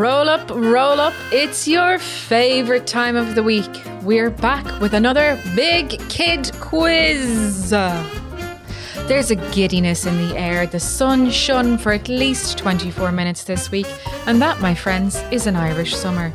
Roll up, roll up. It's your favorite time of the week. We're back with another big kid quiz. There's a giddiness in the air. The sun shone for at least 24 minutes this week, and that, my friends, is an Irish summer.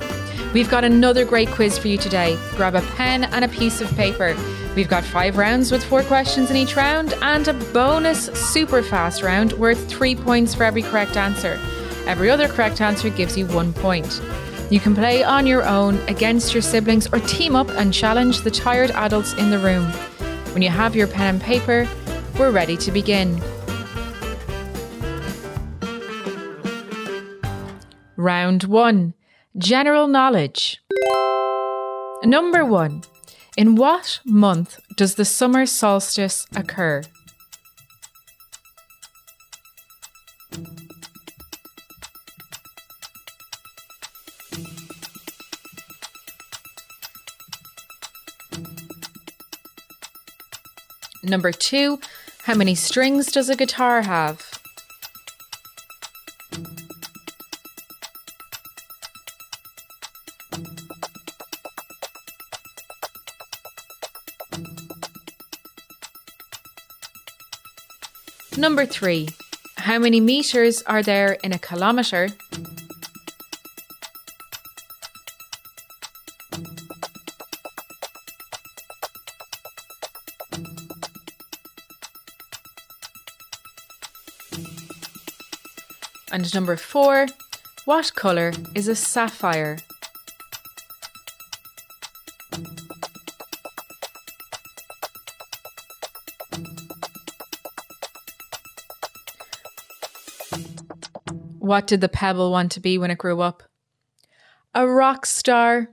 We've got another great quiz for you today. Grab a pen and a piece of paper. We've got five rounds with four questions in each round, and a bonus super fast round worth three points for every correct answer. Every other correct answer gives you one point. You can play on your own, against your siblings, or team up and challenge the tired adults in the room. When you have your pen and paper, we're ready to begin. Round 1 General Knowledge. Number 1. In what month does the summer solstice occur? Number two, how many strings does a guitar have? Number three, how many meters are there in a kilometre? Number four, what colour is a sapphire? What did the pebble want to be when it grew up? A rock star.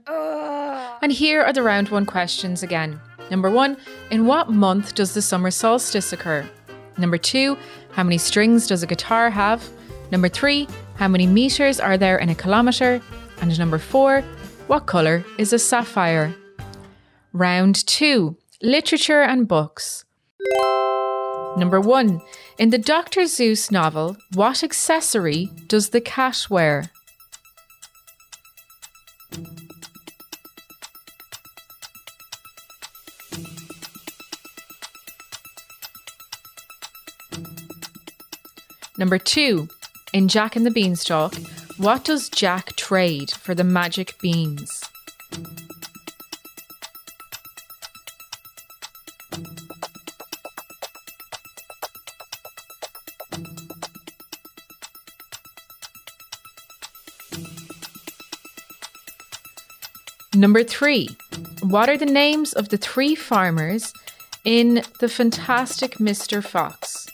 And here are the round one questions again. Number one, in what month does the summer solstice occur? Number two, how many strings does a guitar have? Number three, how many meters are there in a kilometre? And number four, what colour is a sapphire? Round two, literature and books. Number one, in the Dr. Seuss novel, what accessory does the cat wear? Number two, in Jack and the Beanstalk, what does Jack trade for the magic beans? Number three, what are the names of the three farmers in The Fantastic Mr. Fox?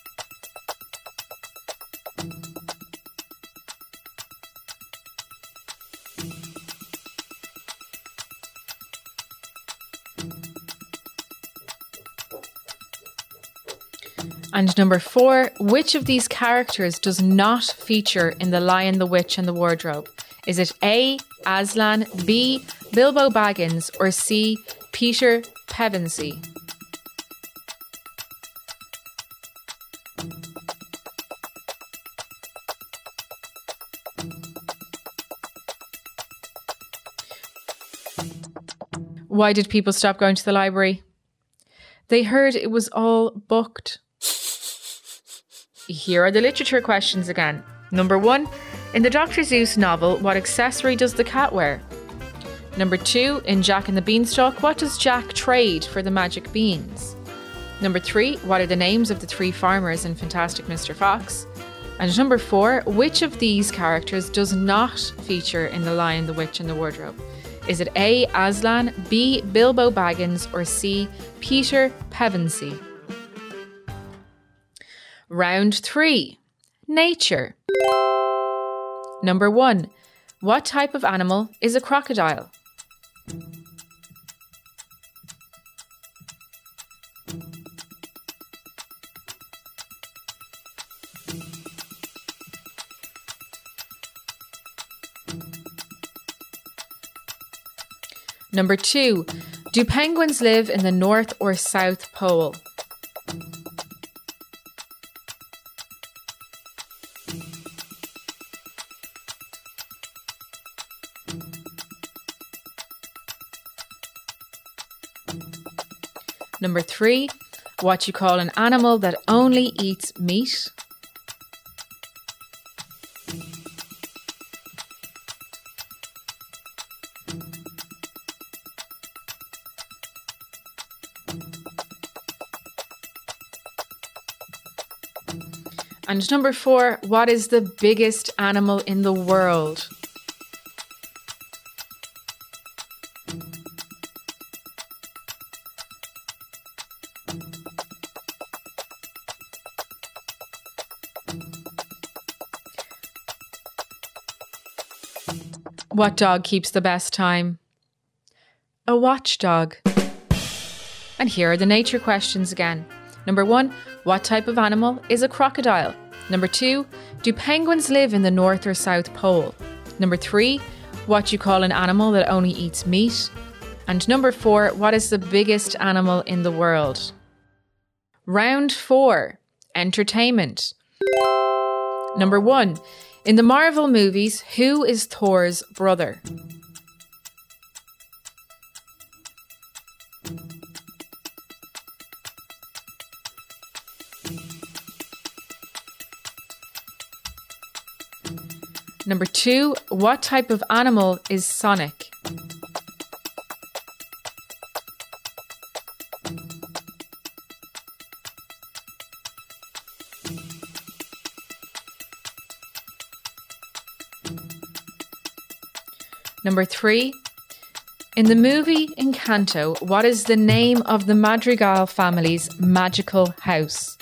And number four, which of these characters does not feature in The Lion, the Witch, and the Wardrobe? Is it A. Aslan, B. Bilbo Baggins, or C. Peter Pevensie? Why did people stop going to the library? They heard it was all booked. Here are the literature questions again. Number one, in the Dr. Seuss novel, what accessory does the cat wear? Number two, in Jack and the Beanstalk, what does Jack trade for the magic beans? Number three, what are the names of the three farmers in Fantastic Mr. Fox? And number four, which of these characters does not feature in The Lion, the Witch, and the Wardrobe? Is it A. Aslan, B. Bilbo Baggins, or C. Peter Pevensie? Round three Nature. Number one What type of animal is a crocodile? Number two, do penguins live in the North or South Pole? Number three, what you call an animal that only eats meat. And number four, what is the biggest animal in the world? What dog keeps the best time? A watchdog. And here are the nature questions again. Number one, what type of animal is a crocodile? Number two, do penguins live in the North or South Pole? Number three, what you call an animal that only eats meat? And number four, what is the biggest animal in the world? Round four, entertainment. Number one, in the Marvel movies, who is Thor's brother? Number two, what type of animal is Sonic? Number three, in the movie Encanto, what is the name of the Madrigal family's magical house?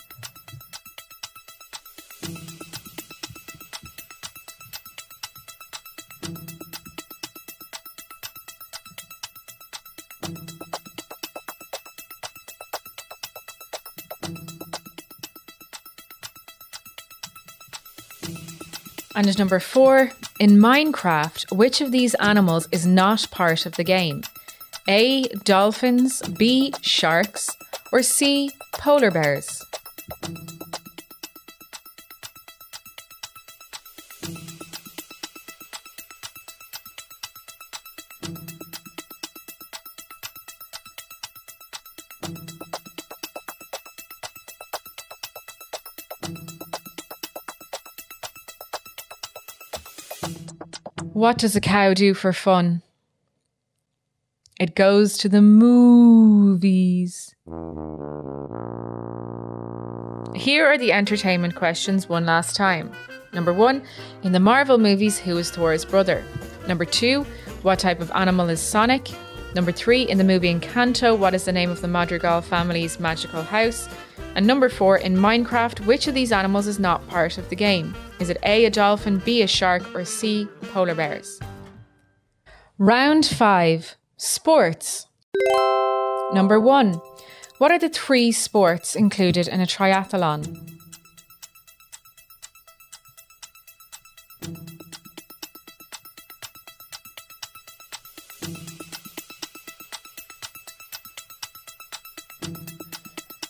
And number four, in Minecraft, which of these animals is not part of the game? A. Dolphins, B. Sharks, or C. Polar bears? What does a cow do for fun? It goes to the movies. Here are the entertainment questions one last time. Number one, in the Marvel movies, who is Thor's brother? Number two, what type of animal is Sonic? Number three, in the movie Encanto, what is the name of the Madrigal family's magical house? And number four, in Minecraft, which of these animals is not part of the game? Is it A, a dolphin, B, a shark, or C, polar bears? Round five Sports. Number one, what are the three sports included in a triathlon?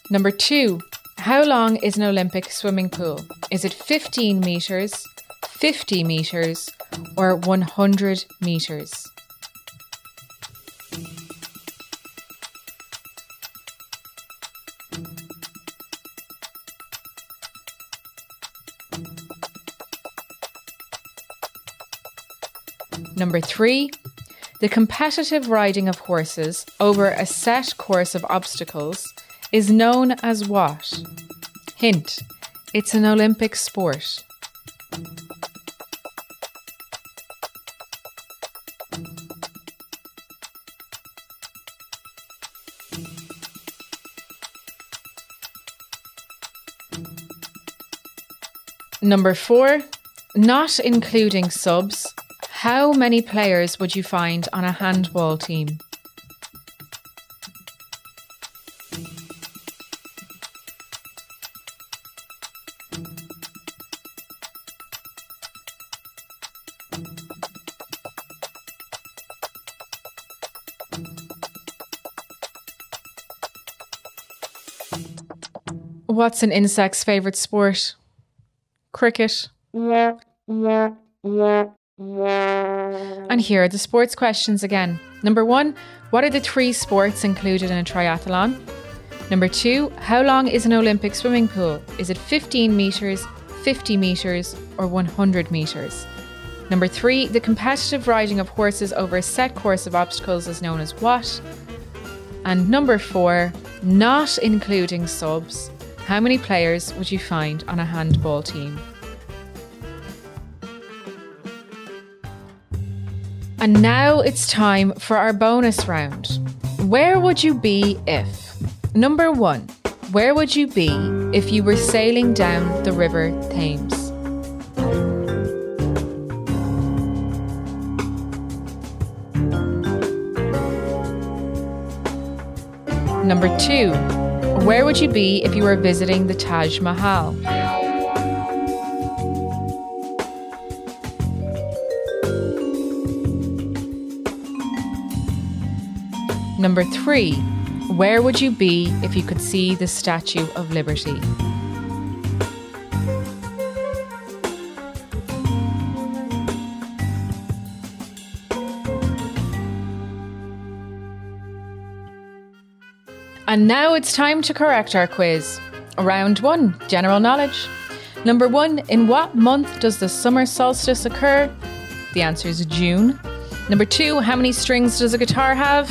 Number two, how long is an Olympic swimming pool? Is it 15 metres, 50 metres, or 100 metres? Number three, the competitive riding of horses over a set course of obstacles is known as what? Hint, it's an Olympic sport. Number four, not including subs, how many players would you find on a handball team? What's an insect's favourite sport? Cricket. And here are the sports questions again. Number one, what are the three sports included in a triathlon? Number two, how long is an Olympic swimming pool? Is it 15 metres, 50 metres, or 100 metres? Number three, the competitive riding of horses over a set course of obstacles is known as what? And number four, not including subs, how many players would you find on a handball team? And now it's time for our bonus round. Where would you be if? Number one, where would you be if you were sailing down the River Thames? Number two, where would you be if you were visiting the Taj Mahal? Number three, where would you be if you could see the Statue of Liberty? And now it's time to correct our quiz. Round one General knowledge. Number one In what month does the summer solstice occur? The answer is June. Number two How many strings does a guitar have?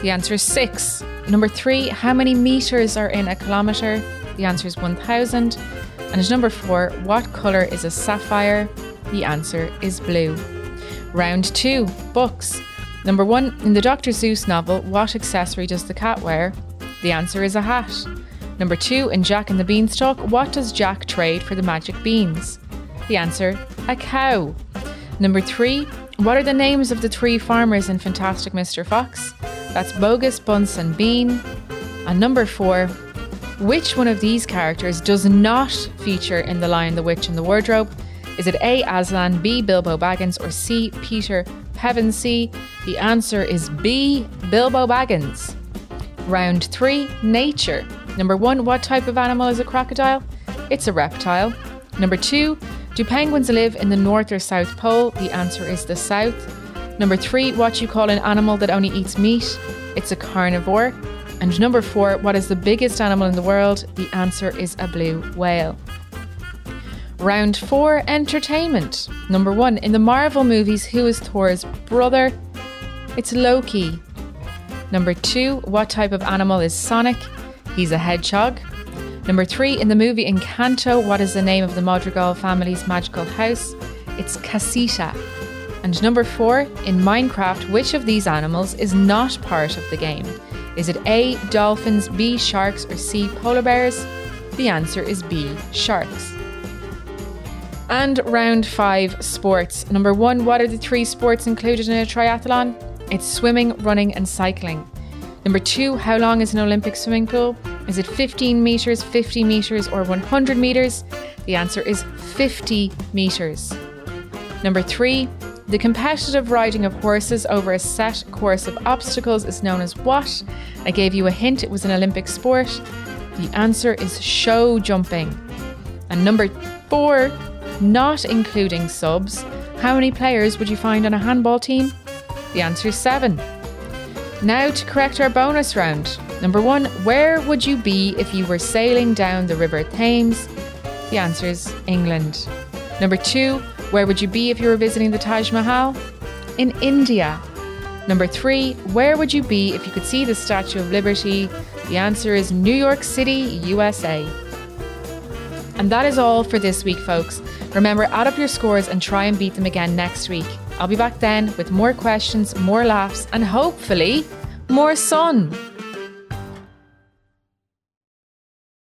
The answer is six. Number three, how many meters are in a kilometre? The answer is 1000. And number four, what colour is a sapphire? The answer is blue. Round two, books. Number one, in the Dr. Seuss novel, what accessory does the cat wear? The answer is a hat. Number two, in Jack and the Beanstalk, what does Jack trade for the magic beans? The answer, a cow. Number three, what are the names of the three farmers in Fantastic Mr. Fox? That's Bogus, Bunce, and Bean. And number four, which one of these characters does not feature in The Lion, the Witch, and the Wardrobe? Is it A. Aslan, B. Bilbo Baggins, or C. Peter Pevensie? The answer is B. Bilbo Baggins. Round three, nature. Number one, what type of animal is a crocodile? It's a reptile. Number two, do penguins live in the North or South Pole? The answer is the South. Number three, what you call an animal that only eats meat? It's a carnivore. And number four, what is the biggest animal in the world? The answer is a blue whale. Round four, entertainment. Number one, in the Marvel movies, who is Thor's brother? It's Loki. Number two, what type of animal is Sonic? He's a hedgehog. Number three, in the movie Encanto, what is the name of the Madrigal family's magical house? It's Casita. And number four, in Minecraft, which of these animals is not part of the game? Is it A, dolphins, B, sharks, or C, polar bears? The answer is B, sharks. And round five, sports. Number one, what are the three sports included in a triathlon? It's swimming, running, and cycling. Number two, how long is an Olympic swimming pool? Is it 15 metres, 50 metres, or 100 metres? The answer is 50 metres. Number three, the competitive riding of horses over a set course of obstacles is known as what? I gave you a hint, it was an Olympic sport. The answer is show jumping. And number four, not including subs, how many players would you find on a handball team? The answer is seven. Now to correct our bonus round. Number one, where would you be if you were sailing down the River Thames? The answer is England. Number two, where would you be if you were visiting the Taj Mahal? In India. Number three, where would you be if you could see the Statue of Liberty? The answer is New York City, USA. And that is all for this week, folks. Remember, add up your scores and try and beat them again next week. I'll be back then with more questions, more laughs, and hopefully more sun.